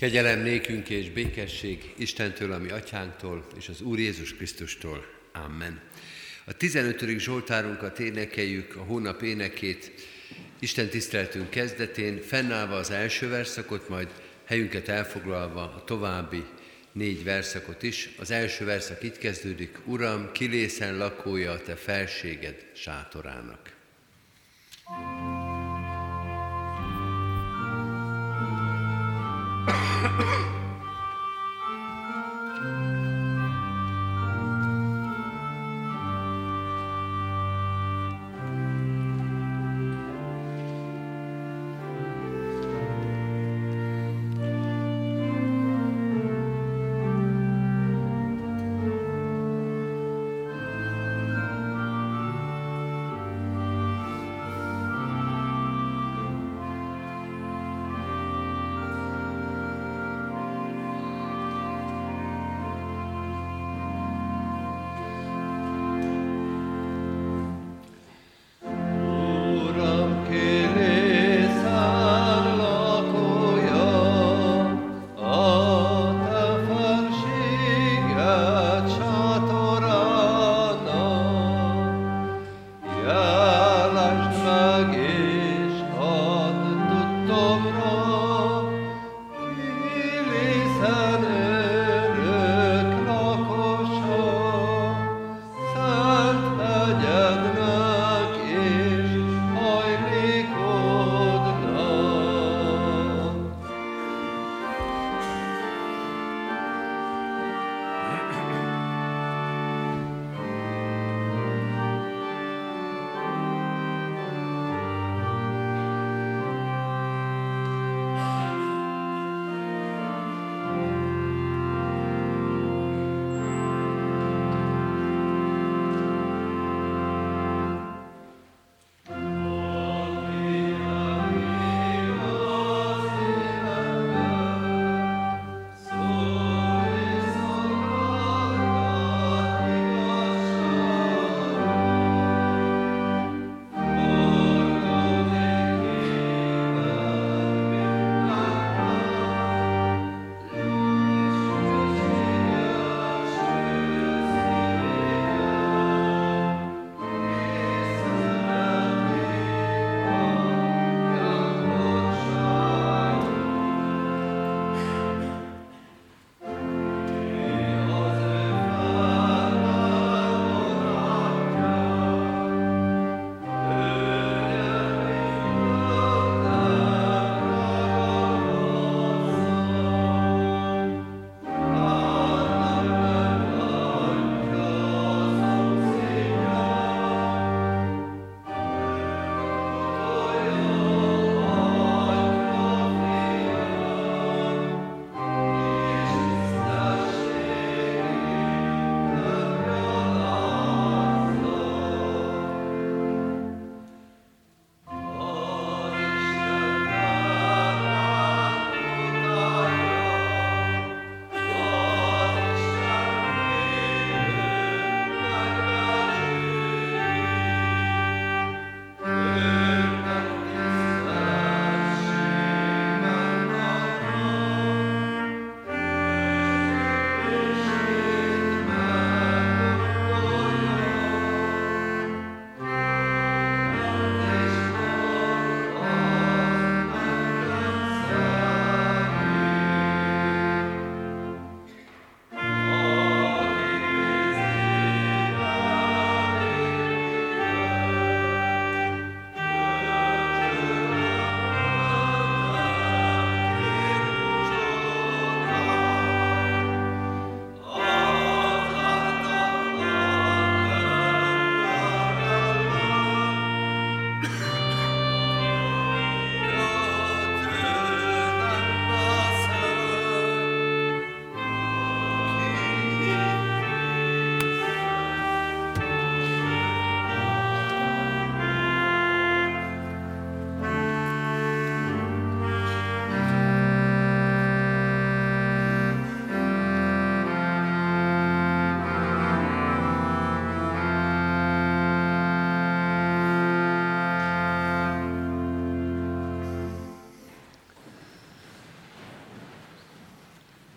Kegyelem nékünk és békesség Istentől, ami atyánktól, és az Úr Jézus Krisztustól. Amen. A 15. Zsoltárunkat énekeljük, a hónap énekét, Isten tiszteltünk kezdetén, fennállva az első verszakot, majd helyünket elfoglalva a további négy verszakot is. Az első verszak így kezdődik, Uram, kilészen lakója a te felséged sátorának. thank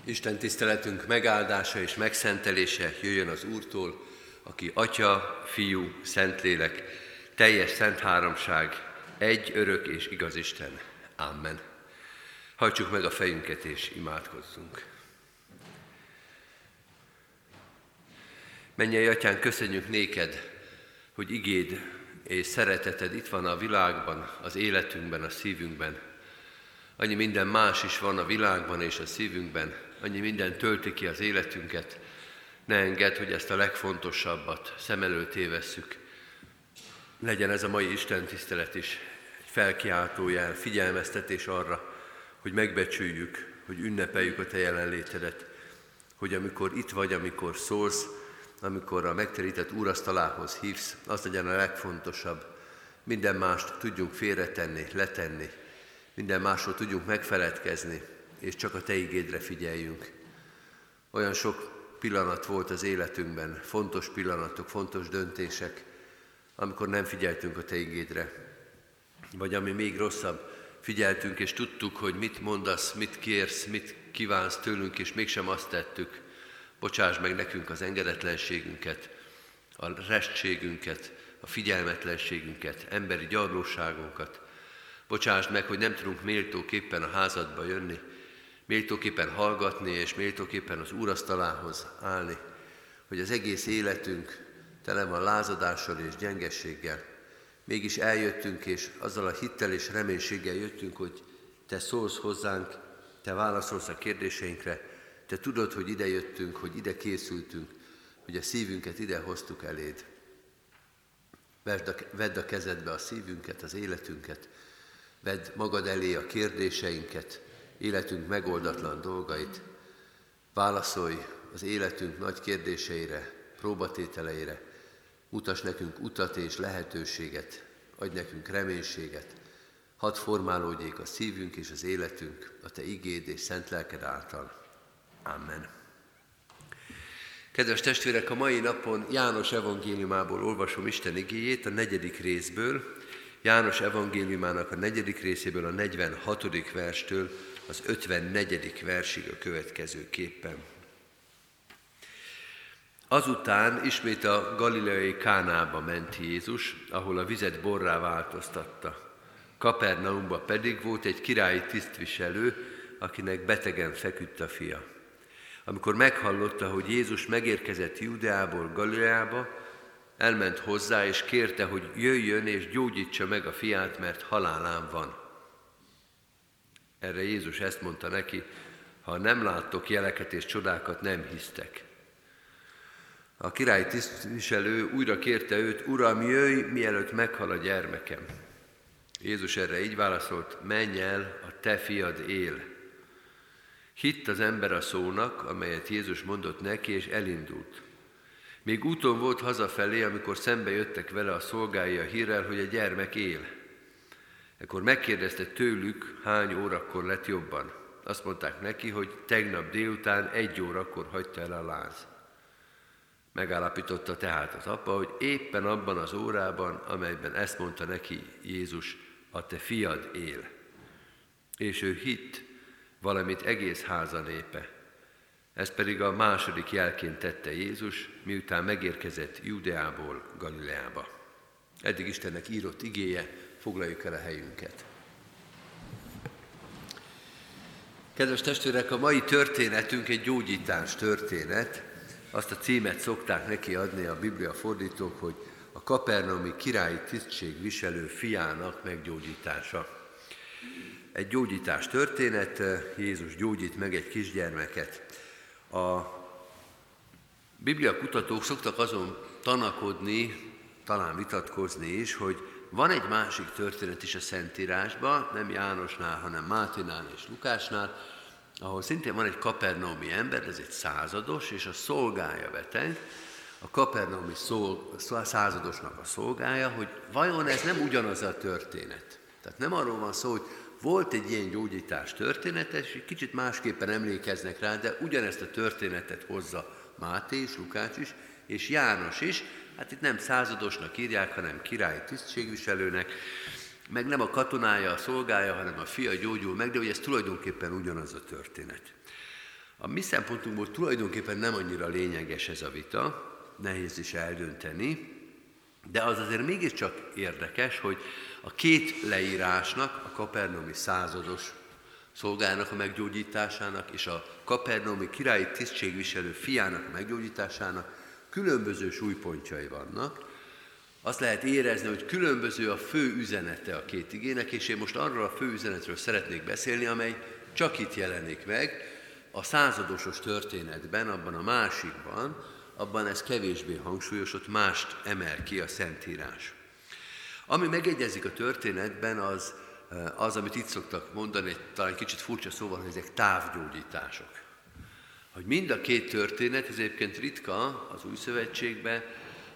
Isten tiszteletünk megáldása és megszentelése jöjjön az Úrtól, aki Atya, Fiú, Szentlélek, teljes szent háromság, egy örök és igaz Isten. Amen. Hajtsuk meg a fejünket és imádkozzunk. Mennyei Atyán, köszönjük néked, hogy igéd és szereteted itt van a világban, az életünkben, a szívünkben. Annyi minden más is van a világban és a szívünkben, annyi minden tölti ki az életünket. Ne engedd, hogy ezt a legfontosabbat szem előtt évesszük. Legyen ez a mai Isten tisztelet is egy felkiáltójel, figyelmeztetés arra, hogy megbecsüljük, hogy ünnepeljük a Te jelenlétedet, hogy amikor itt vagy, amikor szólsz, amikor a megterített úrasztalához hívsz, az legyen a legfontosabb. Minden mást tudjunk félretenni, letenni, minden másról tudjunk megfeledkezni, és csak a Te igédre figyeljünk. Olyan sok pillanat volt az életünkben, fontos pillanatok, fontos döntések, amikor nem figyeltünk a Te igédre. Vagy ami még rosszabb, figyeltünk és tudtuk, hogy mit mondasz, mit kérsz, mit kívánsz tőlünk, és mégsem azt tettük. Bocsáss meg nekünk az engedetlenségünket, a restségünket, a figyelmetlenségünket, emberi gyarlóságunkat. Bocsáss meg, hogy nem tudunk méltóképpen a házadba jönni, méltóképpen hallgatni és méltóképpen az úrasztalához állni, hogy az egész életünk tele van lázadással és gyengességgel. Mégis eljöttünk, és azzal a hittel és reménységgel jöttünk, hogy Te szólsz hozzánk, Te válaszolsz a kérdéseinkre, Te tudod, hogy ide jöttünk, hogy ide készültünk, hogy a szívünket ide hoztuk eléd. Vedd a, kezedbe a szívünket, az életünket, vedd magad elé a kérdéseinket, életünk megoldatlan dolgait, válaszolj az életünk nagy kérdéseire, próbatételeire, mutas nekünk utat és lehetőséget, adj nekünk reménységet, hadd formálódjék a szívünk és az életünk a Te igéd és szent lelked által. Amen. Kedves testvérek, a mai napon János evangéliumából olvasom Isten igéjét, a negyedik részből, János evangéliumának a negyedik részéből a 46. verstől az 54. versig a következő képpen. Azután ismét a galileai Kánába ment Jézus, ahol a vizet borrá változtatta. Kapernaumba pedig volt egy királyi tisztviselő, akinek betegen feküdt a fia. Amikor meghallotta, hogy Jézus megérkezett Judeából Galileába, elment hozzá és kérte, hogy jöjjön és gyógyítsa meg a fiát, mert halálán van. Erre Jézus ezt mondta neki, ha nem láttok jeleket és csodákat, nem hisztek. A király tisztviselő újra kérte őt, Uram, jöjj, mielőtt meghal a gyermekem. Jézus erre így válaszolt, menj el, a te fiad él. Hitt az ember a szónak, amelyet Jézus mondott neki, és elindult. Még úton volt hazafelé, amikor szembe jöttek vele a szolgái a hírrel, hogy a gyermek él. Ekkor megkérdezte tőlük, hány órakor lett jobban. Azt mondták neki, hogy tegnap délután egy órakor hagyta el a láz. Megállapította tehát az apa, hogy éppen abban az órában, amelyben ezt mondta neki Jézus, a te fiad él. És ő hitt, valamit egész háza népe. Ez pedig a második jelként tette Jézus, miután megérkezett Judeából Galileába. Eddig Istennek írott igéje, foglaljuk el a helyünket. Kedves testvérek, a mai történetünk egy gyógyítás történet. Azt a címet szokták neki adni a Biblia fordítók, hogy a kapernaumi királyi tisztségviselő fiának meggyógyítása. Egy gyógyítás történet, Jézus gyógyít meg egy kisgyermeket. A Biblia kutatók szoktak azon tanakodni, talán vitatkozni is, hogy van egy másik történet is a Szentírásban, nem Jánosnál, hanem Mátinál és Lukásnál, ahol szintén van egy kapernaumi ember, ez egy százados, és a szolgája beteg, a kapernaumi századosnak a szolgája, hogy vajon ez nem ugyanaz a történet. Tehát nem arról van szó, hogy volt egy ilyen gyógyítás története, és kicsit másképpen emlékeznek rá, de ugyanezt a történetet hozza Máté és Lukács is, és János is, hát itt nem századosnak írják, hanem királyi tisztségviselőnek, meg nem a katonája, a szolgája, hanem a fia gyógyul meg, de hogy ez tulajdonképpen ugyanaz a történet. A mi szempontunkból tulajdonképpen nem annyira lényeges ez a vita, nehéz is eldönteni, de az azért mégiscsak érdekes, hogy a két leírásnak, a kapernaumi százados szolgának a meggyógyításának és a kapernaumi királyi tisztségviselő fiának a meggyógyításának különböző súlypontjai vannak. Azt lehet érezni, hogy különböző a fő üzenete a két igének, és én most arról a fő üzenetről szeretnék beszélni, amely csak itt jelenik meg, a századosos történetben, abban a másikban, abban ez kevésbé hangsúlyos, ott mást emel ki a Szentírás. Ami megegyezik a történetben, az eh, az, amit itt szoktak mondani, egy talán kicsit furcsa szóval, hogy ezek távgyógyítások. Hogy mind a két történet, ez egyébként ritka az új szövetségben,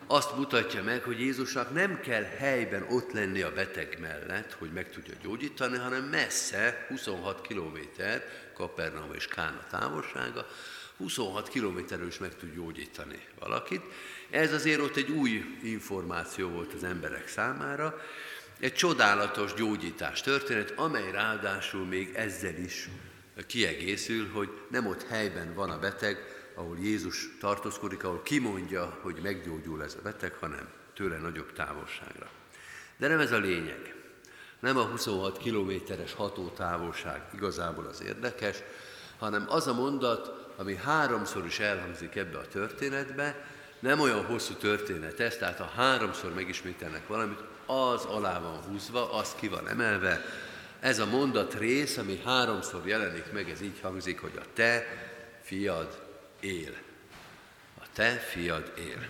azt mutatja meg, hogy Jézusnak nem kell helyben ott lenni a beteg mellett, hogy meg tudja gyógyítani, hanem messze, 26 kilométer, Kapernaum és Kána távolsága, 26 kilométerről is meg tud gyógyítani valakit. Ez azért ott egy új információ volt az emberek számára, egy csodálatos gyógyítás történet, amely ráadásul még ezzel is kiegészül, hogy nem ott helyben van a beteg, ahol Jézus tartózkodik, ahol kimondja, hogy meggyógyul ez a beteg, hanem tőle nagyobb távolságra. De nem ez a lényeg. Nem a 26 kilométeres hatótávolság igazából az érdekes, hanem az a mondat, ami háromszor is elhangzik ebbe a történetbe, nem olyan hosszú történet ez, tehát ha háromszor megismételnek valamit, az alá van húzva, az ki van emelve. Ez a mondat rész, ami háromszor jelenik meg, ez így hangzik, hogy a te fiad él. A te fiad él.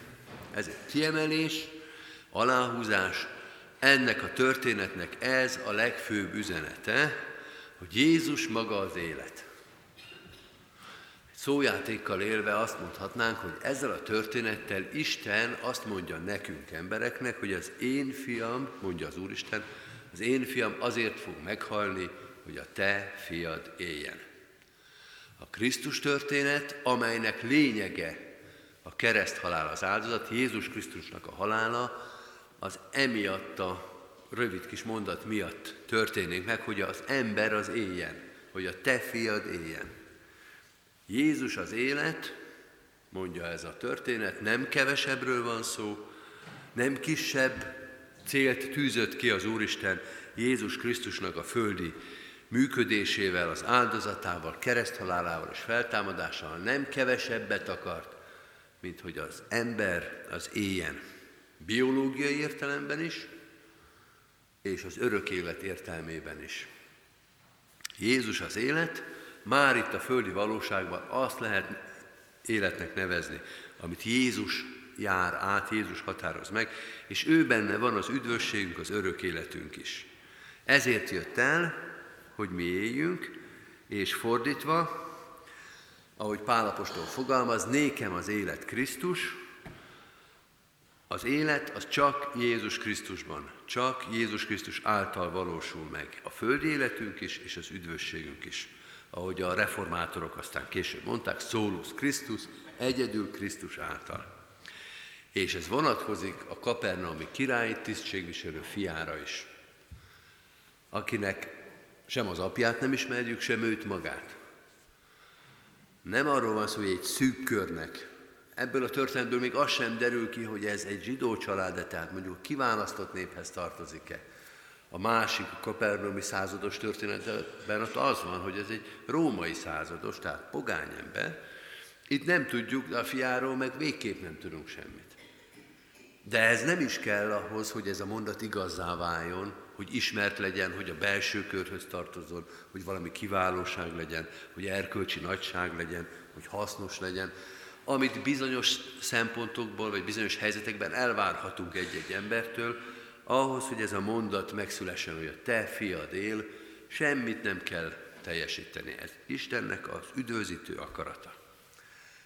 Ez egy kiemelés, aláhúzás, ennek a történetnek ez a legfőbb üzenete, hogy Jézus maga az élet. Szójátékkal élve azt mondhatnánk, hogy ezzel a történettel Isten azt mondja nekünk embereknek, hogy az én fiam, mondja az Úristen, az én fiam azért fog meghalni, hogy a te fiad éljen. A Krisztus történet, amelynek lényege a kereszthalál, az áldozat, Jézus Krisztusnak a halála, az emiatt a rövid kis mondat miatt történik meg, hogy az ember az éljen, hogy a te fiad éljen. Jézus az élet, mondja ez a történet, nem kevesebbről van szó, nem kisebb célt tűzött ki az Úristen Jézus Krisztusnak a földi működésével, az áldozatával, kereszthalálával és feltámadásával nem kevesebbet akart, mint hogy az ember az éljen. Biológiai értelemben is, és az örök élet értelmében is. Jézus az élet, már itt a földi valóságban azt lehet életnek nevezni, amit Jézus jár át, Jézus határoz meg, és ő benne van az üdvösségünk, az örök életünk is. Ezért jött el, hogy mi éljünk, és fordítva, ahogy Pálapostól fogalmaz, nékem az élet Krisztus, az élet az csak Jézus Krisztusban, csak Jézus Krisztus által valósul meg. A földi életünk is, és az üdvösségünk is ahogy a reformátorok aztán később mondták, Szólus Krisztus, egyedül Krisztus által. És ez vonatkozik a kapernaumi király tisztségviselő fiára is, akinek sem az apját nem ismerjük, sem őt magát. Nem arról van szó, hogy egy szűk körnek. Ebből a történetből még az sem derül ki, hogy ez egy zsidó család, tehát mondjuk kiválasztott néphez tartozik-e a másik a Kapernaumi százados történetben ott az van, hogy ez egy római százados, tehát pogány ember. Itt nem tudjuk, de a fiáról meg végképp nem tudunk semmit. De ez nem is kell ahhoz, hogy ez a mondat igazzá váljon, hogy ismert legyen, hogy a belső körhöz tartozon, hogy valami kiválóság legyen, hogy erkölcsi nagyság legyen, hogy hasznos legyen, amit bizonyos szempontokból, vagy bizonyos helyzetekben elvárhatunk egy-egy embertől, ahhoz, hogy ez a mondat megszülessen, hogy a te fiad él, semmit nem kell teljesíteni. Ez Istennek az üdvözítő akarata.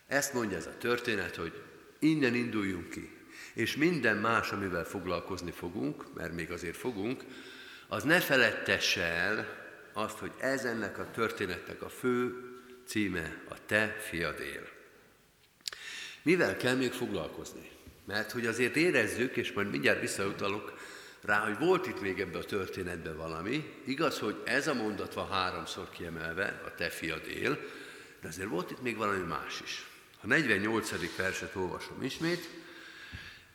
Ezt mondja ez a történet, hogy innen induljunk ki, és minden más, amivel foglalkozni fogunk, mert még azért fogunk, az ne feledtesse el azt, hogy ez ennek a történetnek a fő címe a te fiad él. Mivel kell még foglalkozni? Mert hogy azért érezzük, és majd mindjárt visszautalok rá, hogy volt itt még ebbe a történetben valami. Igaz, hogy ez a mondat van háromszor kiemelve, a te fiad él, De azért volt itt még valami más is. A 48. verset olvasom ismét.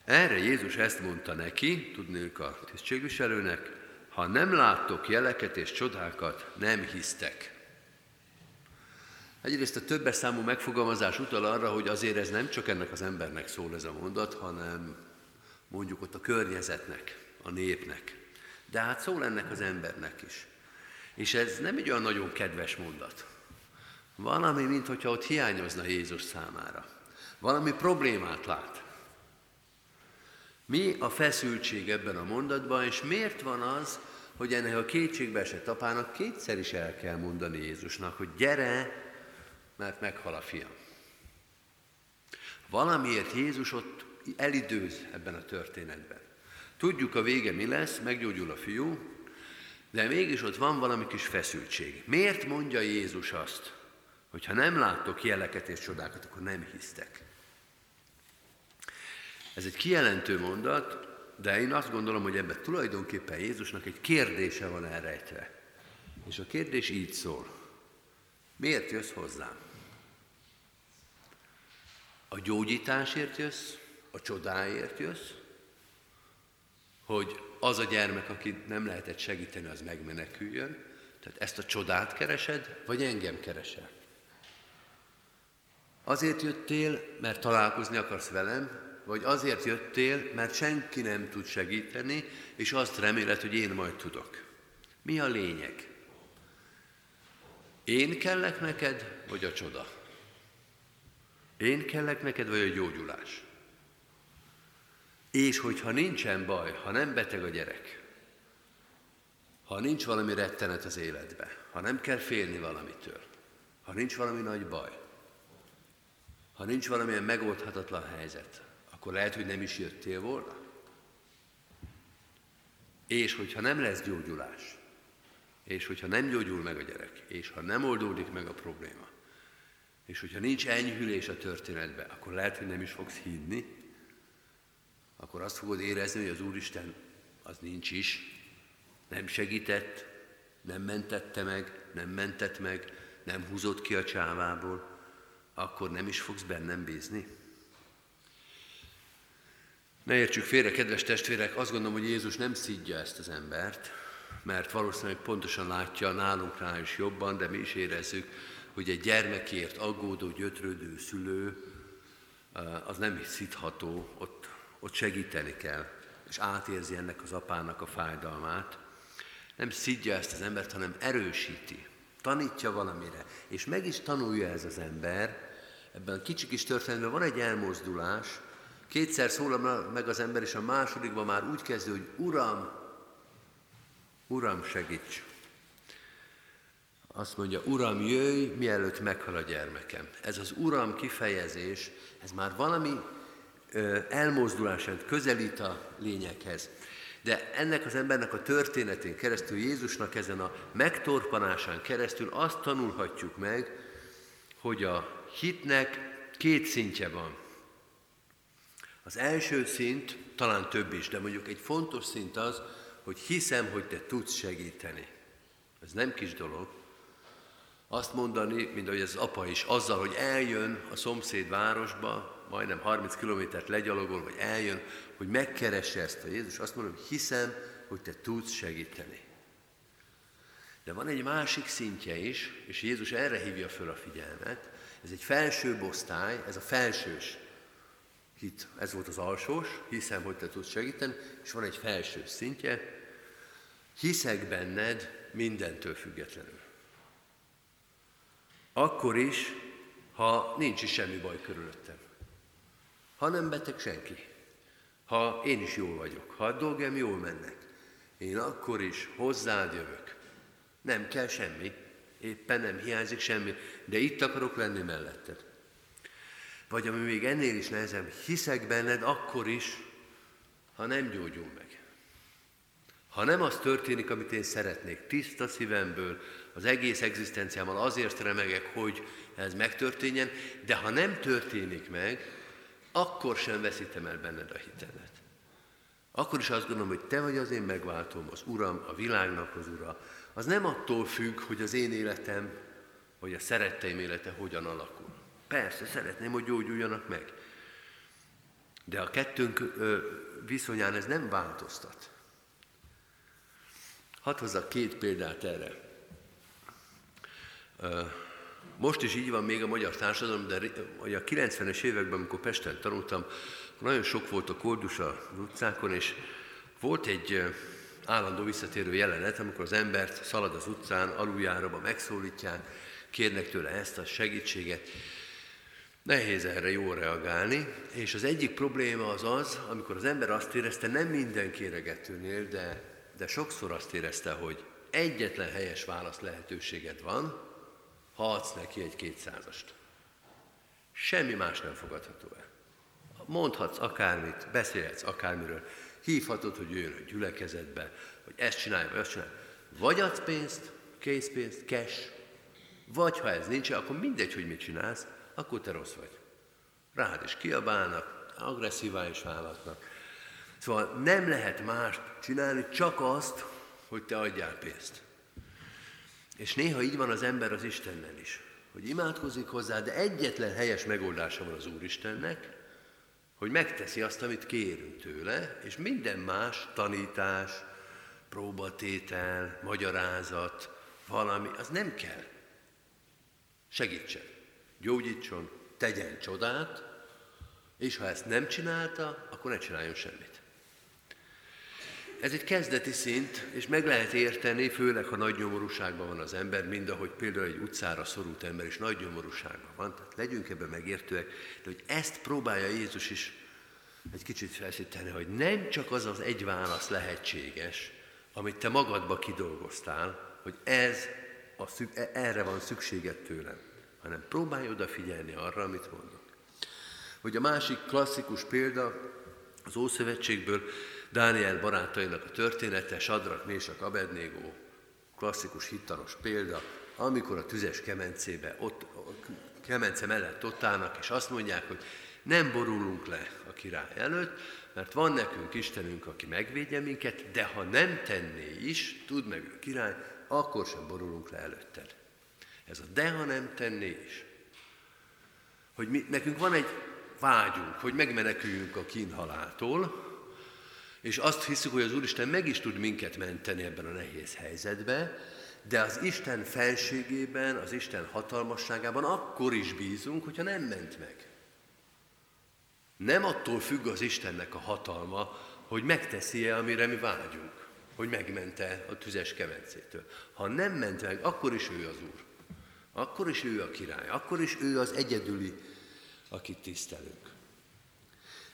Erre Jézus ezt mondta neki, tudnék a tisztségviselőnek, ha nem láttok jeleket és csodákat, nem hisztek. Egyrészt a többes számú megfogalmazás utal arra, hogy azért ez nem csak ennek az embernek szól ez a mondat, hanem mondjuk ott a környezetnek, a népnek. De hát szól ennek az embernek is. És ez nem egy olyan nagyon kedves mondat. Valami, mintha ott hiányozna Jézus számára. Valami problémát lát. Mi a feszültség ebben a mondatban, és miért van az, hogy ennek a esett apának kétszer is el kell mondani Jézusnak, hogy gyere, mert meghal a fiam. Valamiért Jézus ott elidőz ebben a történetben. Tudjuk a vége mi lesz, meggyógyul a fiú, de mégis ott van valami kis feszültség. Miért mondja Jézus azt, hogy ha nem láttok jeleket és csodákat, akkor nem hisztek? Ez egy kijelentő mondat, de én azt gondolom, hogy ebben tulajdonképpen Jézusnak egy kérdése van elrejtve. És a kérdés így szól. Miért jössz hozzám? A gyógyításért jössz? A csodáért jössz? Hogy az a gyermek, aki nem lehetett segíteni, az megmeneküljön? Tehát ezt a csodát keresed, vagy engem keresel? Azért jöttél, mert találkozni akarsz velem, vagy azért jöttél, mert senki nem tud segíteni, és azt reméled, hogy én majd tudok. Mi a lényeg? Én kellek neked, vagy a csoda? Én kellek neked, vagy a gyógyulás? És hogyha nincsen baj, ha nem beteg a gyerek, ha nincs valami rettenet az életbe, ha nem kell félni valamitől, ha nincs valami nagy baj, ha nincs valamilyen megoldhatatlan helyzet, akkor lehet, hogy nem is jöttél volna. És hogyha nem lesz gyógyulás, és hogyha nem gyógyul meg a gyerek, és ha nem oldódik meg a probléma, és hogyha nincs enyhülés a történetben, akkor lehet, hogy nem is fogsz hinni, akkor azt fogod érezni, hogy az Úristen az nincs is, nem segített, nem mentette meg, nem mentett meg, nem húzott ki a csávából, akkor nem is fogsz bennem bízni. Ne értsük félre, kedves testvérek, azt gondolom, hogy Jézus nem szidja ezt az embert, mert valószínűleg pontosan látja nálunk rá is jobban, de mi is érezzük, hogy egy gyermekért aggódó, gyötrődő szülő eh, az nem szitható, ott, ott segíteni kell, és átérzi ennek az apának a fájdalmát. Nem szidja ezt az embert, hanem erősíti, tanítja valamire, és meg is tanulja ez az ember. Ebben a kicsi kis történetben van egy elmozdulás, Kétszer szól meg az ember, és a másodikban már úgy kezdő, hogy Uram, Uram, segíts! Azt mondja, Uram, jöjj, mielőtt meghal a gyermekem. Ez az Uram kifejezés, ez már valami elmozdulását közelít a lényeghez. De ennek az embernek a történetén keresztül, Jézusnak ezen a megtorpanásán keresztül azt tanulhatjuk meg, hogy a hitnek két szintje van. Az első szint, talán több is, de mondjuk egy fontos szint az, hogy hiszem, hogy te tudsz segíteni. Ez nem kis dolog. Azt mondani, mint ahogy az apa is, azzal, hogy eljön a szomszéd városba, majdnem 30 kilométert legyalogol, vagy eljön, hogy megkeresse ezt a Jézus, azt mondom, hogy hiszem, hogy te tudsz segíteni. De van egy másik szintje is, és Jézus erre hívja föl a figyelmet, ez egy felső osztály, ez a felsős hit, ez volt az alsós, hiszem, hogy te tudsz segíteni, és van egy felső szintje, hiszek benned mindentől függetlenül. Akkor is, ha nincs is semmi baj körülöttem. Ha nem beteg senki. Ha én is jól vagyok. Ha a dolgem jól mennek. Én akkor is hozzád jövök. Nem kell semmi. Éppen nem hiányzik semmi. De itt akarok lenni melletted. Vagy ami még ennél is nehezebb, hiszek benned akkor is, ha nem gyógyul meg. Ha nem az történik, amit én szeretnék, tiszta szívemből, az egész egzisztenciámmal azért remegek, hogy ez megtörténjen, de ha nem történik meg, akkor sem veszítem el benned a hitemet. Akkor is azt gondolom, hogy te vagy az én megváltom, az Uram, a világnak az Ura. Az nem attól függ, hogy az én életem hogy a szeretteim élete hogyan alakul. Persze, szeretném, hogy gyógyuljanak meg. De a kettőnk viszonyán ez nem változtat. Hadd hozzak két példát erre. Most is így van még a magyar társadalom, de a 90-es években, amikor Pesten tanultam, nagyon sok volt a koldus az utcákon, és volt egy állandó visszatérő jelenet, amikor az embert szalad az utcán, aluljáróba megszólítják, kérnek tőle ezt a segítséget. Nehéz erre jól reagálni, és az egyik probléma az az, amikor az ember azt érezte, nem minden kéregetőnél, de, de sokszor azt érezte, hogy egyetlen helyes válasz lehetőséged van, ha adsz neki egy kétszázast. Semmi más nem fogadható el. Mondhatsz akármit, beszélhetsz akármiről, hívhatod, hogy jöjjön a gyülekezetbe, hogy ezt csinálj, vagy azt csinálj. Vagy adsz pénzt, készpénzt, cash, vagy ha ez nincs, akkor mindegy, hogy mit csinálsz, akkor te rossz vagy. Rád is kiabálnak, agresszívá is vállatnak. Szóval nem lehet mást csinálni, csak azt, hogy te adjál pénzt. És néha így van az ember az Istennel is, hogy imádkozik hozzá, de egyetlen helyes megoldása van az Úristennek, hogy megteszi azt, amit kérünk tőle, és minden más tanítás, próbatétel, magyarázat, valami, az nem kell. Segítsen, gyógyítson, tegyen csodát, és ha ezt nem csinálta, akkor ne csináljon semmit. Ez egy kezdeti szint, és meg lehet érteni, főleg ha nagy nyomorúságban van az ember, mind ahogy például egy utcára szorult ember is nagy nyomorúságban van. Tehát legyünk ebben megértőek, de hogy ezt próbálja Jézus is egy kicsit felszíteni, hogy nem csak az az egy válasz lehetséges, amit te magadba kidolgoztál, hogy ez a e- erre van szükséged tőlem, hanem próbálj odafigyelni arra, amit mondok. Hogy a másik klasszikus példa az Ószövetségből Dániel barátainak a története, Sadrak, Mésak, Abednégó, klasszikus hittanos példa, amikor a tüzes kemencébe, ott, kemence mellett ott állnak, és azt mondják, hogy nem borulunk le a király előtt, mert van nekünk Istenünk, aki megvédje minket, de ha nem tenné is, tud meg a király, akkor sem borulunk le előtted. Ez a de ha nem tenné is. Hogy mi, nekünk van egy vágyunk, hogy megmeneküljünk a kínhaláltól, és azt hiszük, hogy az Úristen meg is tud minket menteni ebben a nehéz helyzetben, de az Isten felségében, az Isten hatalmasságában akkor is bízunk, hogyha nem ment meg. Nem attól függ az Istennek a hatalma, hogy megteszi-e, amire mi vágyunk, hogy megmente a tüzes kemencétől. Ha nem ment meg, akkor is ő az Úr. Akkor is ő a király, akkor is ő az egyedüli, akit tisztelünk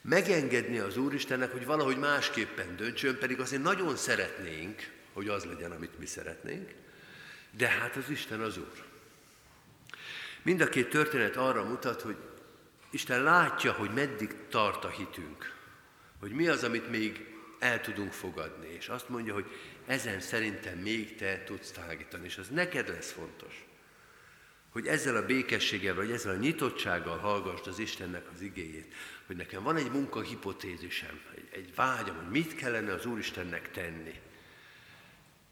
megengedni az Úristennek, hogy valahogy másképpen döntsön, pedig azért nagyon szeretnénk, hogy az legyen, amit mi szeretnénk, de hát az Isten az Úr. Mind a két történet arra mutat, hogy Isten látja, hogy meddig tart a hitünk, hogy mi az, amit még el tudunk fogadni, és azt mondja, hogy ezen szerintem még te tudsz tágítani, és az neked lesz fontos hogy ezzel a békességgel, vagy ezzel a nyitottsággal hallgassd az Istennek az igéjét, hogy nekem van egy munkahipotézisem, egy, egy vágyam, hogy mit kellene az Úristennek tenni.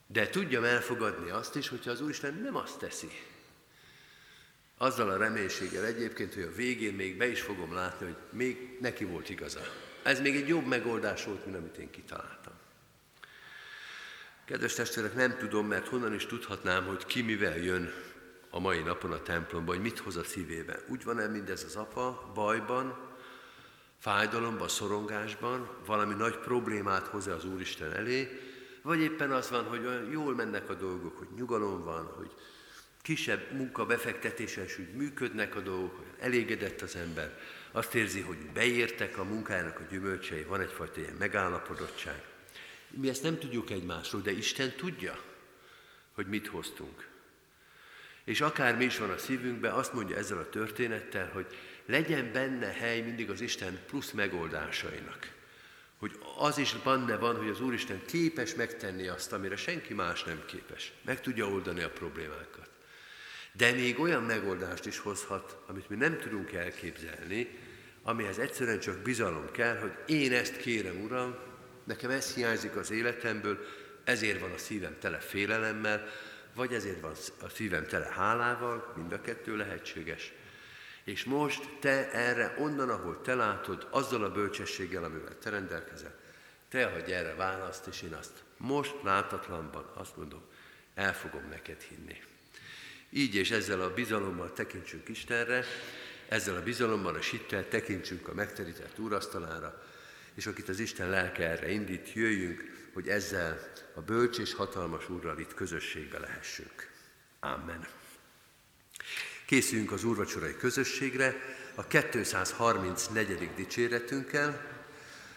De tudjam elfogadni azt is, hogyha az Úristen nem azt teszi. Azzal a reménységgel egyébként, hogy a végén még be is fogom látni, hogy még neki volt igaza. Ez még egy jobb megoldás volt, mint amit én kitaláltam. Kedves testvérek, nem tudom, mert honnan is tudhatnám, hogy ki mivel jön a mai napon a templomba, hogy mit hoz a szívébe. Úgy van-e mindez az apa bajban, fájdalomban, szorongásban, valami nagy problémát hoz az Úristen elé, vagy éppen az van, hogy olyan jól mennek a dolgok, hogy nyugalom van, hogy kisebb munka befektetéses úgy működnek a dolgok, hogy elégedett az ember, azt érzi, hogy beértek a munkájának a gyümölcsei, van egyfajta ilyen megállapodottság. Mi ezt nem tudjuk egymásról, de Isten tudja, hogy mit hoztunk. És akár mi is van a szívünkben, azt mondja ezzel a történettel, hogy legyen benne hely mindig az Isten plusz megoldásainak. Hogy az is benne van, hogy az Úristen képes megtenni azt, amire senki más nem képes. Meg tudja oldani a problémákat. De még olyan megoldást is hozhat, amit mi nem tudunk elképzelni, amihez egyszerűen csak bizalom kell, hogy én ezt kérem, Uram, nekem ez hiányzik az életemből, ezért van a szívem tele félelemmel, vagy ezért van a szívem tele hálával, mind a kettő lehetséges. És most te erre, onnan, ahol te látod, azzal a bölcsességgel, amivel te rendelkezel, te adj erre választ, és én azt most látatlanban azt mondom, el fogom neked hinni. Így és ezzel a bizalommal tekintsünk Istenre, ezzel a bizalommal, a sittel tekintsünk a megterített úrasztalára, és akit az Isten lelke erre indít, jöjjünk, hogy ezzel a bölcs és hatalmas úrral itt közösségbe lehessünk. Amen. Készüljünk az úrvacsorai közösségre a 234. dicséretünkkel.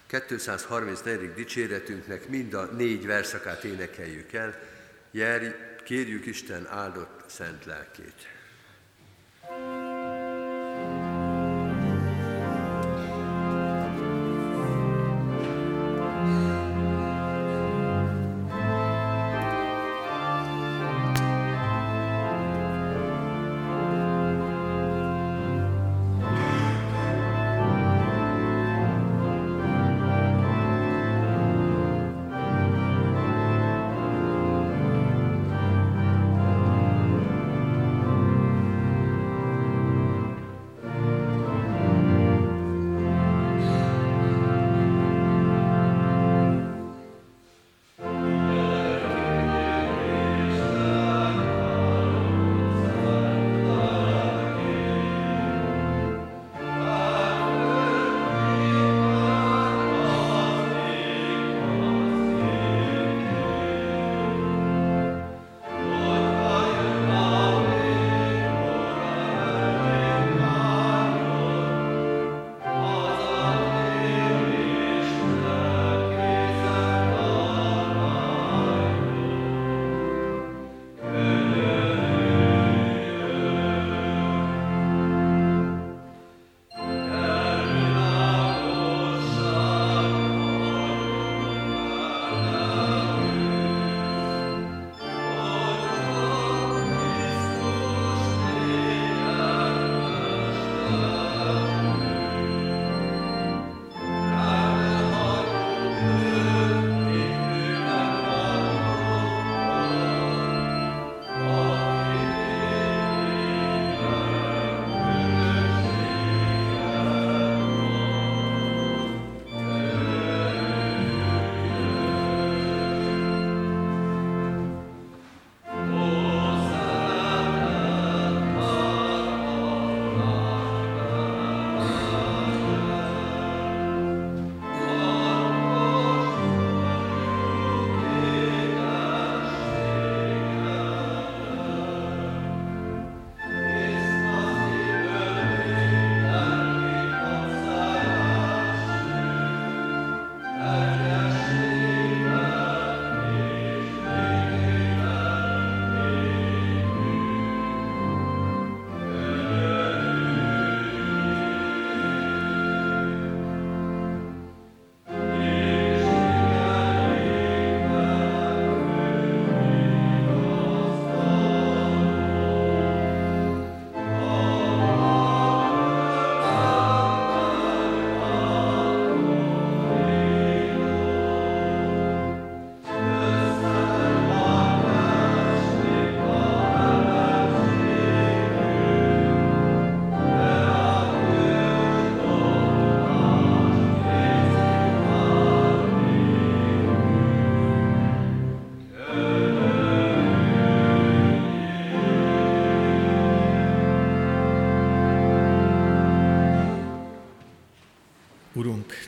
234. dicséretünknek mind a négy verszakát énekeljük el. Járj, kérjük Isten áldott szent lelkét.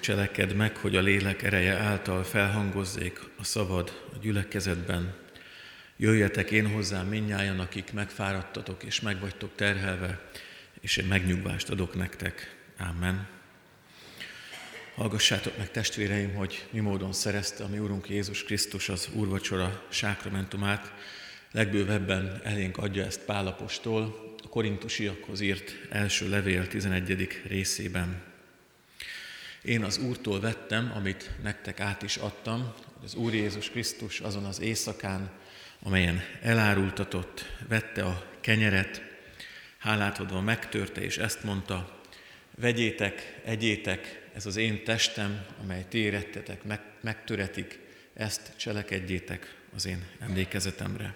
Cselekedj meg, hogy a lélek ereje által felhangozzék a szabad a gyülekezetben. Jöjjetek én hozzám minnyájan, akik megfáradtatok és megvagytok terhelve, és én megnyugvást adok nektek. Amen. Hallgassátok meg testvéreim, hogy mi módon szerezte a mi Úrunk Jézus Krisztus az úrvacsora sákramentumát. Legbővebben elénk adja ezt Pálapostól, a korintusiakhoz írt első levél 11. részében. Én az Úrtól vettem, amit nektek át is adtam, hogy az Úr Jézus Krisztus azon az éjszakán, amelyen elárultatott, vette a kenyeret, hálát adva megtörte, és ezt mondta, vegyétek, egyétek, ez az én testem, amely ti érettetek, meg, megtöretik, ezt cselekedjétek az én emlékezetemre.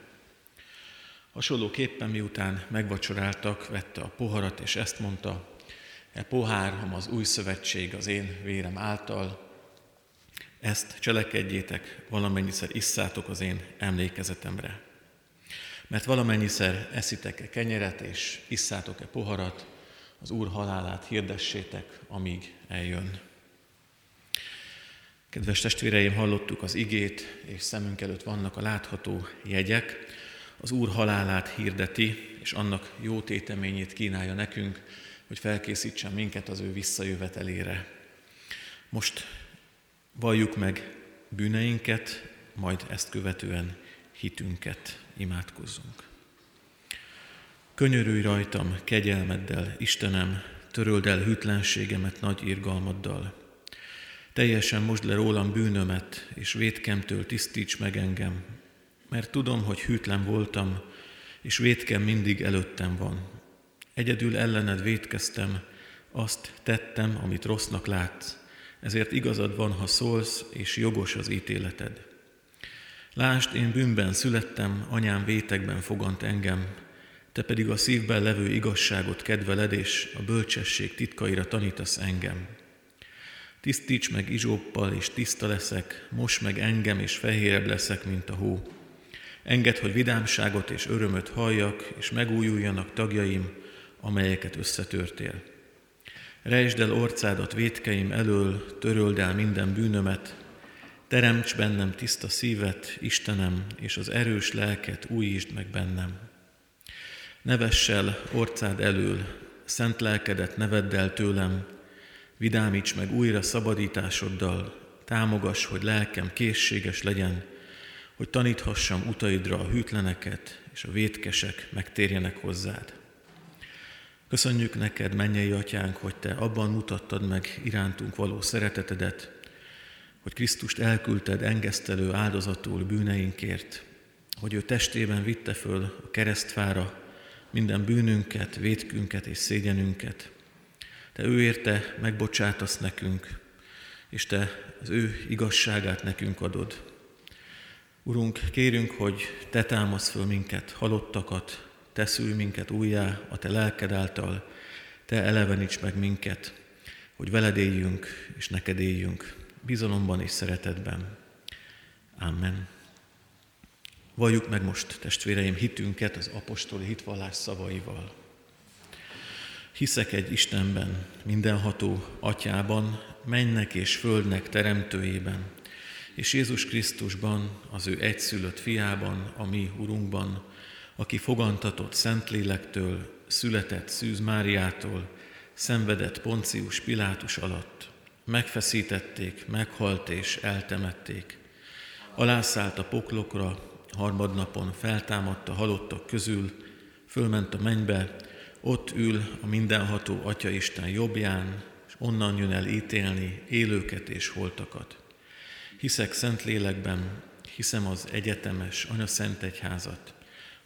Hasonlóképpen miután megvacsoráltak, vette a poharat, és ezt mondta, e pohár, az új szövetség az én vérem által, ezt cselekedjétek, valamennyiszer isszátok az én emlékezetemre. Mert valamennyiszer eszitek-e kenyeret, és isszátok-e poharat, az Úr halálát hirdessétek, amíg eljön. Kedves testvéreim, hallottuk az igét, és szemünk előtt vannak a látható jegyek. Az Úr halálát hirdeti, és annak jó téteményét kínálja nekünk, hogy felkészítsen minket az ő visszajövetelére. Most valljuk meg bűneinket, majd ezt követően hitünket imádkozzunk. Könyörülj rajtam kegyelmeddel, Istenem, töröld el hűtlenségemet nagy irgalmaddal. Teljesen most le rólam bűnömet, és vétkemtől tisztíts meg engem, mert tudom, hogy hűtlen voltam, és vétkem mindig előttem van. Egyedül ellened vétkeztem, azt tettem, amit rossznak látsz, ezért igazad van, ha szólsz, és jogos az ítéleted. Lásd, én bűnben születtem, anyám vétekben fogant engem, te pedig a szívben levő igazságot kedveled, és a bölcsesség titkaira tanítasz engem. Tisztíts meg izsóppal, és tiszta leszek, most meg engem, és fehérebb leszek, mint a hó. Engedd, hogy vidámságot és örömöt halljak, és megújuljanak tagjaim, amelyeket összetörtél. Rejtsd el orcádat vétkeim elől, töröld el minden bűnömet, teremts bennem tiszta szívet, Istenem, és az erős lelket újítsd meg bennem. Nevessel orcád elől, szent lelkedet nevedd el tőlem, vidámíts meg újra szabadításoddal, támogass, hogy lelkem készséges legyen, hogy taníthassam utaidra a hűtleneket, és a vétkesek megtérjenek hozzád. Köszönjük neked, mennyei atyánk, hogy te abban mutattad meg irántunk való szeretetedet, hogy Krisztust elküldted engesztelő áldozatul bűneinkért, hogy ő testében vitte föl a keresztfára minden bűnünket, vétkünket és szégyenünket. Te ő érte megbocsátasz nekünk, és Te az ő igazságát nekünk adod. Urunk, kérünk, hogy Te támasz föl minket, halottakat, te szülj minket újjá a te lelked által, te eleveníts meg minket, hogy veled éljünk és neked éljünk, bizalomban és szeretetben. Amen. Valljuk meg most, testvéreim, hitünket az apostoli hitvallás szavaival. Hiszek egy Istenben, mindenható atyában, mennek és földnek teremtőjében, és Jézus Krisztusban, az ő egyszülött fiában, a mi Urunkban, aki fogantatott Szentlélektől, született Szűz Máriától, szenvedett Poncius Pilátus alatt, megfeszítették, meghalt és eltemették. Alászállt a poklokra, harmadnapon feltámadt a halottak közül, fölment a mennybe, ott ül a mindenható Atya Isten jobbján, és onnan jön el ítélni élőket és holtakat. Hiszek szent lélekben, hiszem az egyetemes Anya Szent Egyházat,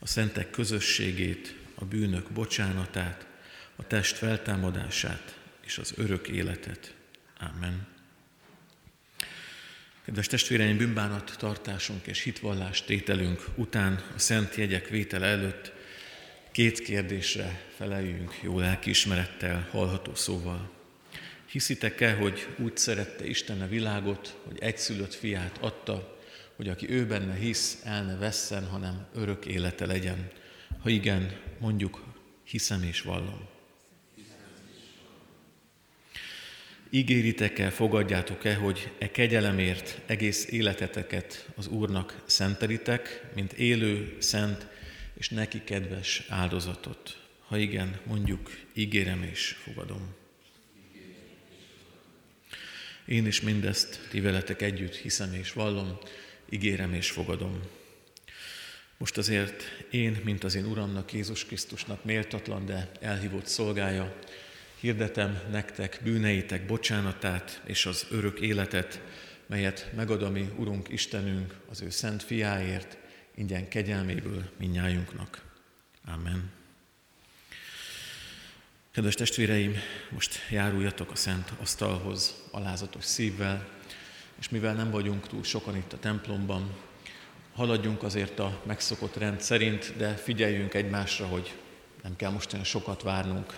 a szentek közösségét, a bűnök bocsánatát, a test feltámadását és az örök életet. Amen. Kedves testvéreim, bűnbánat tartásunk és hitvallás tételünk után a szent jegyek vétel előtt két kérdésre feleljünk jó lelkiismerettel, hallható szóval. Hiszitek-e, hogy úgy szerette Isten a világot, hogy egyszülött fiát adta, hogy aki ő benne hisz, el ne vesszen, hanem örök élete legyen. Ha igen, mondjuk, hiszem és vallom. Ígéritek-e, fogadjátok-e, hogy e kegyelemért egész életeteket az Úrnak szentelitek, mint élő, szent és neki kedves áldozatot? Ha igen, mondjuk, ígérem és fogadom. Én is mindezt ti veletek együtt hiszem és vallom, ígérem és fogadom. Most azért én, mint az én Uramnak, Jézus Krisztusnak méltatlan, de elhívott szolgája, hirdetem nektek bűneitek bocsánatát és az örök életet, melyet megad a mi Urunk Istenünk az ő szent fiáért, ingyen kegyelméből minnyájunknak. Amen. Kedves testvéreim, most járuljatok a szent asztalhoz alázatos szívvel, és mivel nem vagyunk túl sokan itt a templomban, haladjunk azért a megszokott rend szerint, de figyeljünk egymásra, hogy nem kell most olyan sokat várnunk.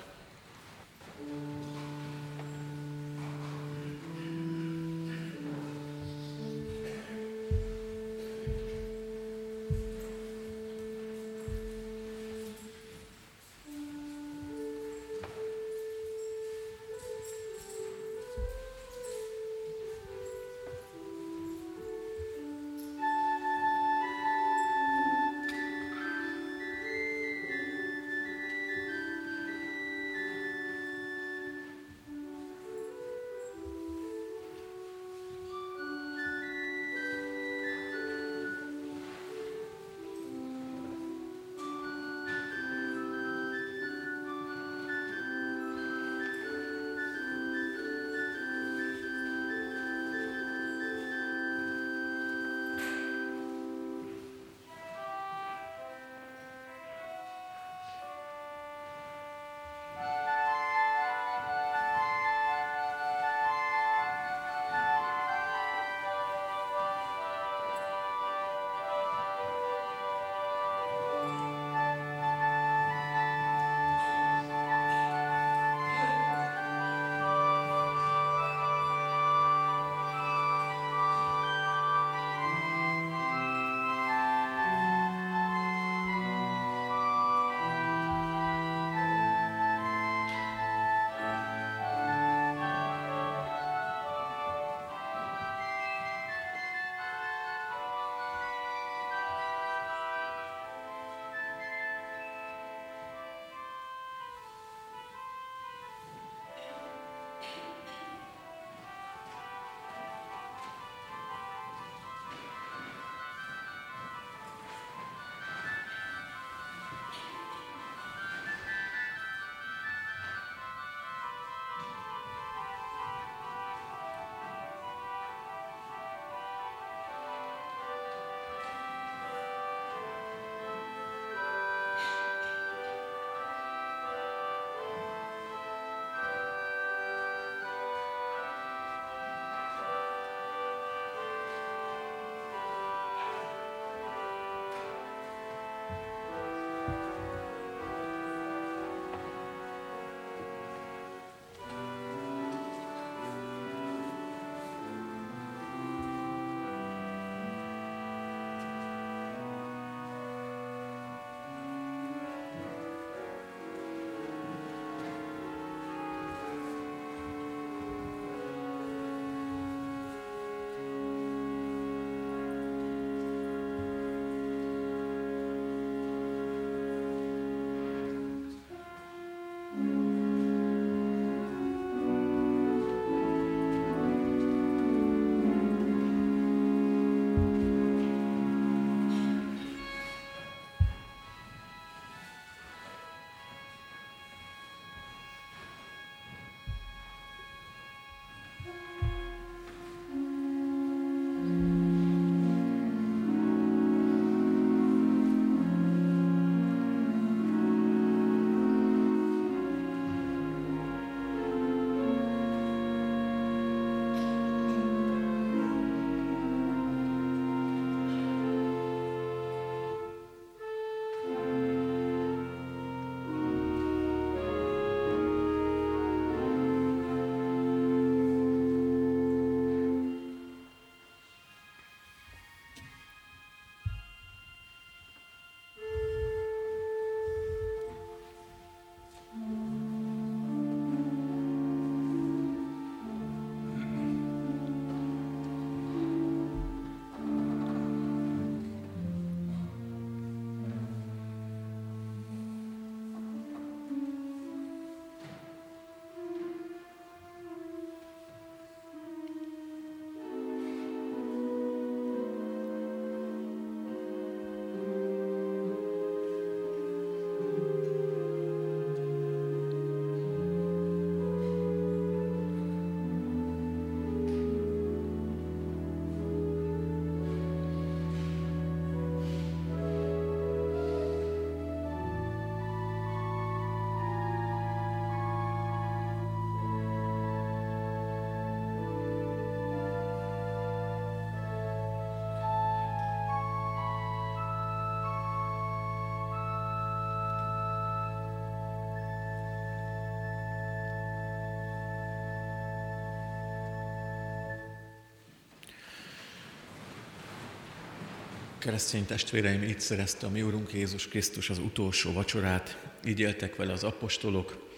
Keresztény testvéreim, így szerezte a mi Úrunk Jézus Krisztus az utolsó vacsorát, így éltek vele az apostolok,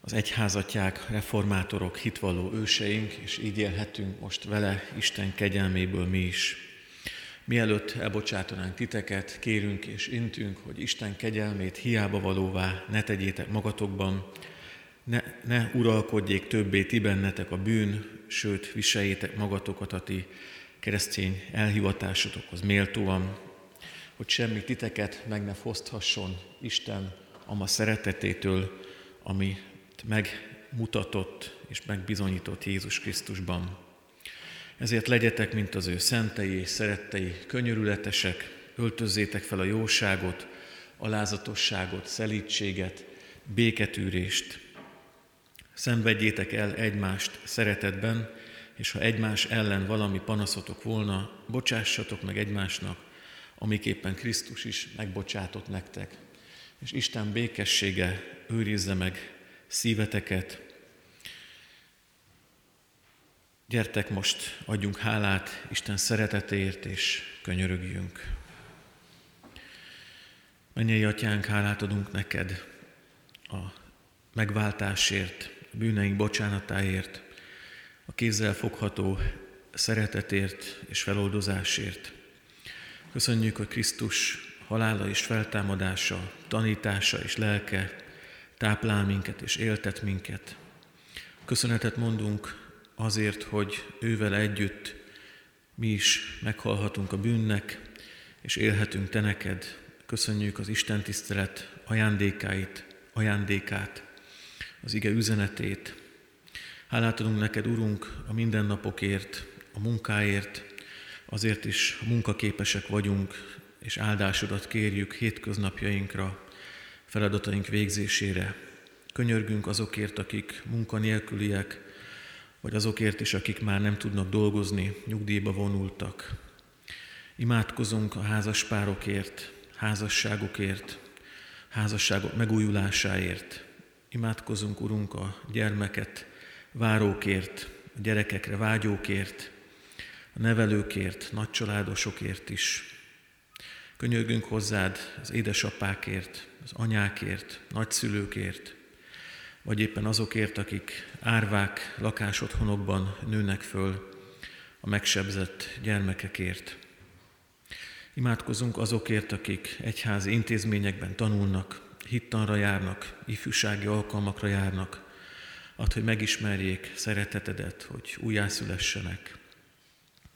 az egyházatják, reformátorok, hitvalló őseink, és így élhetünk most vele Isten kegyelméből mi is. Mielőtt elbocsátanánk titeket, kérünk és intünk, hogy Isten kegyelmét hiába valóvá ne tegyétek magatokban, ne, ne uralkodjék többé ti bennetek a bűn, sőt, viseljétek magatokat a ti keresztény elhivatásotokhoz méltóan, hogy semmi titeket meg ne foszthasson Isten ama szeretetétől, ami megmutatott és megbizonyított Jézus Krisztusban. Ezért legyetek, mint az ő szentei és szerettei, könyörületesek, öltözzétek fel a jóságot, alázatosságot, szelítséget, béketűrést. Szenvedjétek el egymást szeretetben, és ha egymás ellen valami panaszotok volna, bocsássatok meg egymásnak, amiképpen Krisztus is megbocsátott nektek. És Isten békessége őrizze meg szíveteket. Gyertek most, adjunk hálát Isten szeretetéért, és könyörögjünk. Mennyei atyánk, hálát adunk neked a megváltásért, a bűneink bocsánatáért, a kézzel fogható szeretetért és feloldozásért. Köszönjük, hogy Krisztus halála és feltámadása, tanítása és lelke táplál minket és éltet minket. Köszönetet mondunk azért, hogy ővel együtt mi is meghalhatunk a bűnnek, és élhetünk Te neked. Köszönjük az Isten tisztelet ajándékáit, ajándékát, az ige üzenetét, Hálát adunk neked, Urunk, a mindennapokért, a munkáért, azért is munkaképesek vagyunk, és áldásodat kérjük hétköznapjainkra, feladataink végzésére. Könyörgünk azokért, akik munkanélküliek, vagy azokért is, akik már nem tudnak dolgozni, nyugdíjba vonultak. Imádkozunk a házaspárokért, házasságokért, házasságok megújulásáért. Imádkozunk, Urunk, a gyermeket várókért, a gyerekekre vágyókért, a nevelőkért, nagycsaládosokért is. Könyörgünk hozzád az édesapákért, az anyákért, nagyszülőkért, vagy éppen azokért, akik árvák lakásotthonokban nőnek föl, a megsebzett gyermekekért. Imádkozunk azokért, akik egyházi intézményekben tanulnak, hittanra járnak, ifjúsági alkalmakra járnak, Add, hogy megismerjék szeretetedet, hogy újjászülessenek.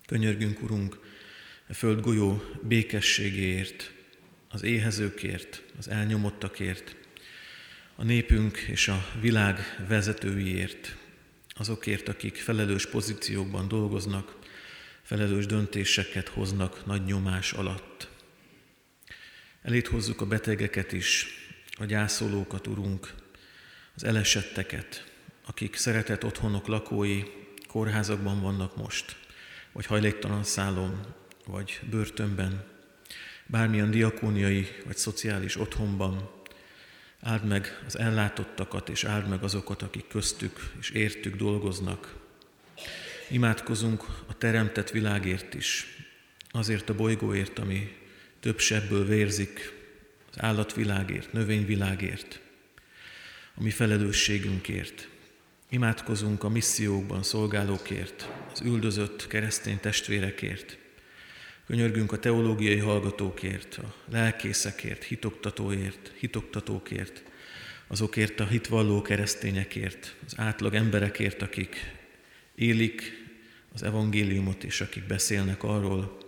Könyörgünk, Urunk, a földgolyó békességéért, az éhezőkért, az elnyomottakért, a népünk és a világ vezetőiért, azokért, akik felelős pozíciókban dolgoznak, felelős döntéseket hoznak nagy nyomás alatt. Elét hozzuk a betegeket is, a gyászolókat, Urunk, az elesetteket, akik szeretett otthonok lakói kórházakban vannak most, vagy hajléktalan szállón, vagy börtönben, bármilyen diakóniai vagy szociális otthonban, áld meg az ellátottakat, és áld meg azokat, akik köztük és értük dolgoznak. Imádkozunk a teremtett világért is, azért a bolygóért, ami több sebből vérzik, az állatvilágért, növényvilágért, a mi felelősségünkért. Imádkozunk a missziókban szolgálókért, az üldözött keresztény testvérekért. Könyörgünk a teológiai hallgatókért, a lelkészekért, hitoktatóért, hitoktatókért, azokért a hitvalló keresztényekért, az átlag emberekért, akik élik az evangéliumot, és akik beszélnek arról.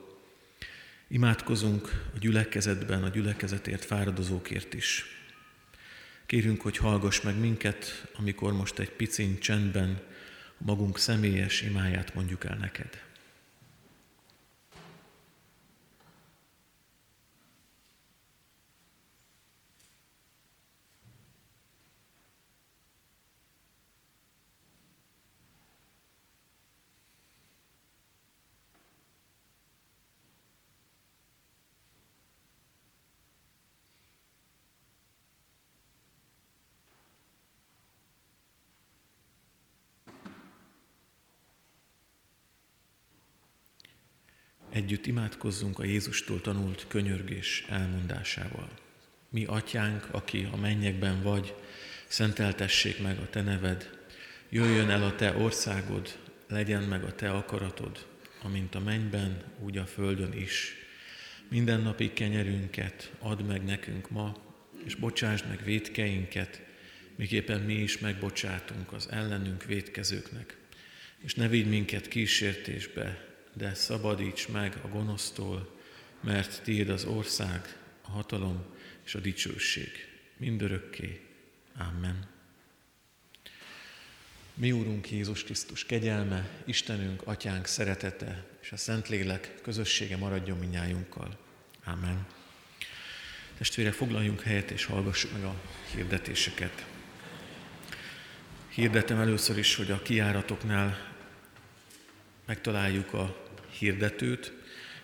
Imádkozunk a gyülekezetben, a gyülekezetért fáradozókért is. Kérünk, hogy hallgass meg minket, amikor most egy picin csendben magunk személyes imáját mondjuk el neked. Együtt imádkozzunk a Jézustól tanult könyörgés elmondásával. Mi, Atyánk, aki a mennyekben vagy, szenteltessék meg a Te neved, jöjjön el a Te országod, legyen meg a Te akaratod, amint a mennyben, úgy a földön is. Minden napi kenyerünket add meg nekünk ma, és bocsásd meg védkeinket, miképpen mi is megbocsátunk az ellenünk védkezőknek. És ne vigy minket kísértésbe, de szabadíts meg a gonosztól, mert tiéd az ország, a hatalom és a dicsőség mindörökké. Amen. Mi Úrunk Jézus Krisztus kegyelme, Istenünk, Atyánk szeretete és a Szentlélek közössége maradjon minnyájunkkal. Amen. Testvérek, foglaljunk helyet és hallgassuk meg a hirdetéseket. Hirdetem először is, hogy a kiáratoknál megtaláljuk a hirdetőt,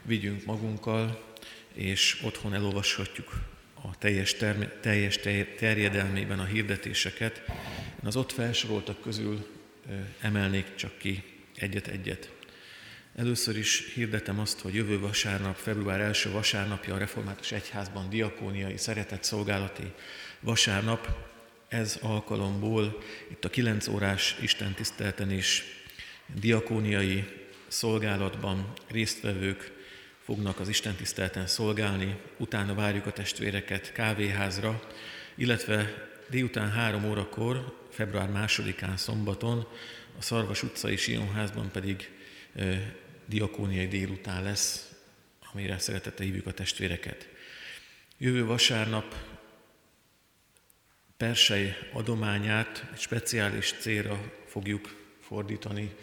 vigyünk magunkkal, és otthon elolvashatjuk a teljes, term- teljes terjedelmében a hirdetéseket. Én az ott felsoroltak közül emelnék csak ki egyet-egyet. Először is hirdetem azt, hogy jövő vasárnap, február első vasárnapja a Református Egyházban diakóniai szeretett szolgálati vasárnap. Ez alkalomból itt a 9 órás istentisztelten is diakóniai szolgálatban résztvevők fognak az istentisztelten szolgálni, utána várjuk a testvéreket kávéházra, illetve délután három órakor, február másodikán szombaton a Szarvas utcai Sionházban pedig e, diakóniai délután lesz, amire szeretettel hívjuk a testvéreket. Jövő vasárnap Persei adományát egy speciális célra fogjuk fordítani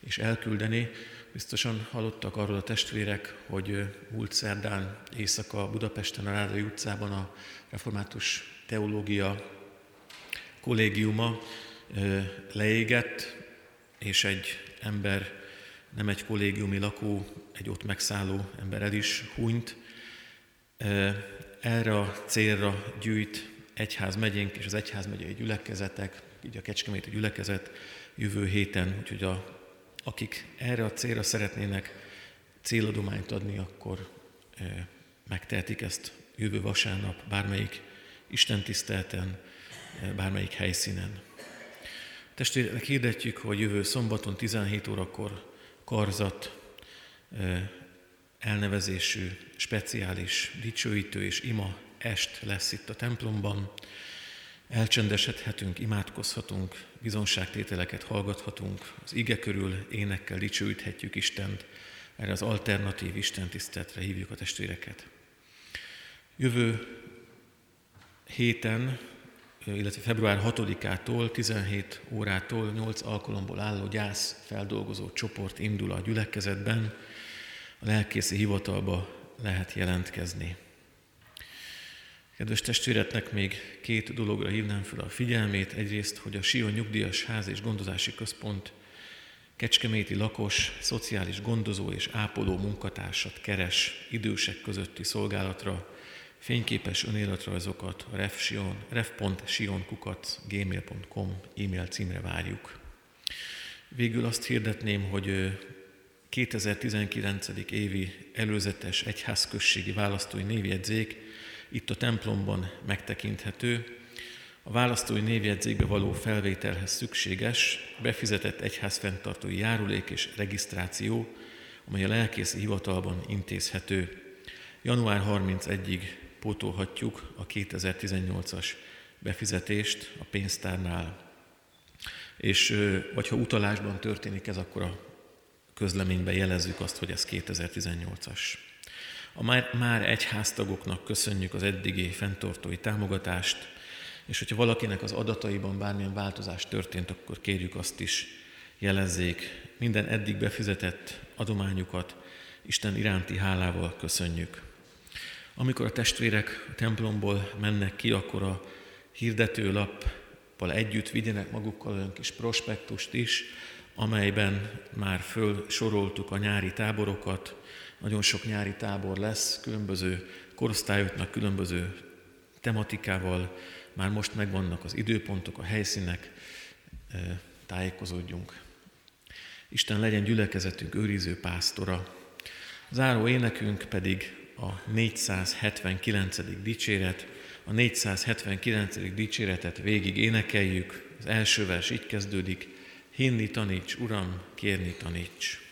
és elküldeni. Biztosan hallottak arról a testvérek, hogy múlt szerdán éjszaka Budapesten a Rádai utcában a Református Teológia kollégiuma leégett, és egy ember, nem egy kollégiumi lakó, egy ott megszálló ember el is hunyt. Erre a célra gyűjt egyház megyénk és az egyház megyei gyülekezetek, így a Kecskeméti gyülekezet jövő héten, úgyhogy a akik erre a célra szeretnének céladományt adni, akkor megtehetik ezt jövő vasárnap bármelyik Isten tisztelten, bármelyik helyszínen. Testvérek hirdetjük, hogy jövő szombaton 17 órakor karzat elnevezésű, speciális dicsőítő és ima est lesz itt a templomban. Elcsendesedhetünk, imádkozhatunk, bizonságtételeket hallgathatunk, az ige körül énekkel dicsőíthetjük Istent, erre az alternatív Isten tiszteletre hívjuk a testvéreket. Jövő héten, illetve február 6-ától, 17 órától 8 alkalomból álló gyász feldolgozó csoport indul a gyülekezetben, a lelkészi hivatalba lehet jelentkezni. Kedves testvéretnek még két dologra hívnám fel a figyelmét. Egyrészt, hogy a Sion Nyugdíjas Ház és Gondozási Központ kecskeméti lakos, szociális gondozó és ápoló munkatársat keres idősek közötti szolgálatra, fényképes önéletrajzokat a ref.sionkukat.gmail.com e-mail címre várjuk. Végül azt hirdetném, hogy 2019. évi előzetes egyházközségi választói névjegyzék itt a templomban megtekinthető. A választói névjegyzékbe való felvételhez szükséges befizetett egyházfenntartói járulék és regisztráció, amely a lelkész hivatalban intézhető. Január 31-ig pótolhatjuk a 2018-as befizetést a pénztárnál. És vagy ha utalásban történik ez, akkor a közleményben jelezzük azt, hogy ez 2018-as. A már, már egyháztagoknak köszönjük az eddigi fenntartói támogatást, és hogyha valakinek az adataiban bármilyen változás történt, akkor kérjük azt is jelezzék. Minden eddig befizetett adományukat Isten iránti hálával köszönjük. Amikor a testvérek a templomból mennek ki, akkor a hirdetőlappal együtt vigyenek magukkal olyan kis prospektust is, amelyben már fölsoroltuk a nyári táborokat, nagyon sok nyári tábor lesz, különböző korosztályoknak, különböző tematikával, már most megvannak az időpontok, a helyszínek, tájékozódjunk. Isten legyen gyülekezetünk őriző pásztora, Záró énekünk pedig a 479. dicséret. A 479. dicséretet végig énekeljük. Az első vers így kezdődik. Hinni taníts, Uram, kérni taníts.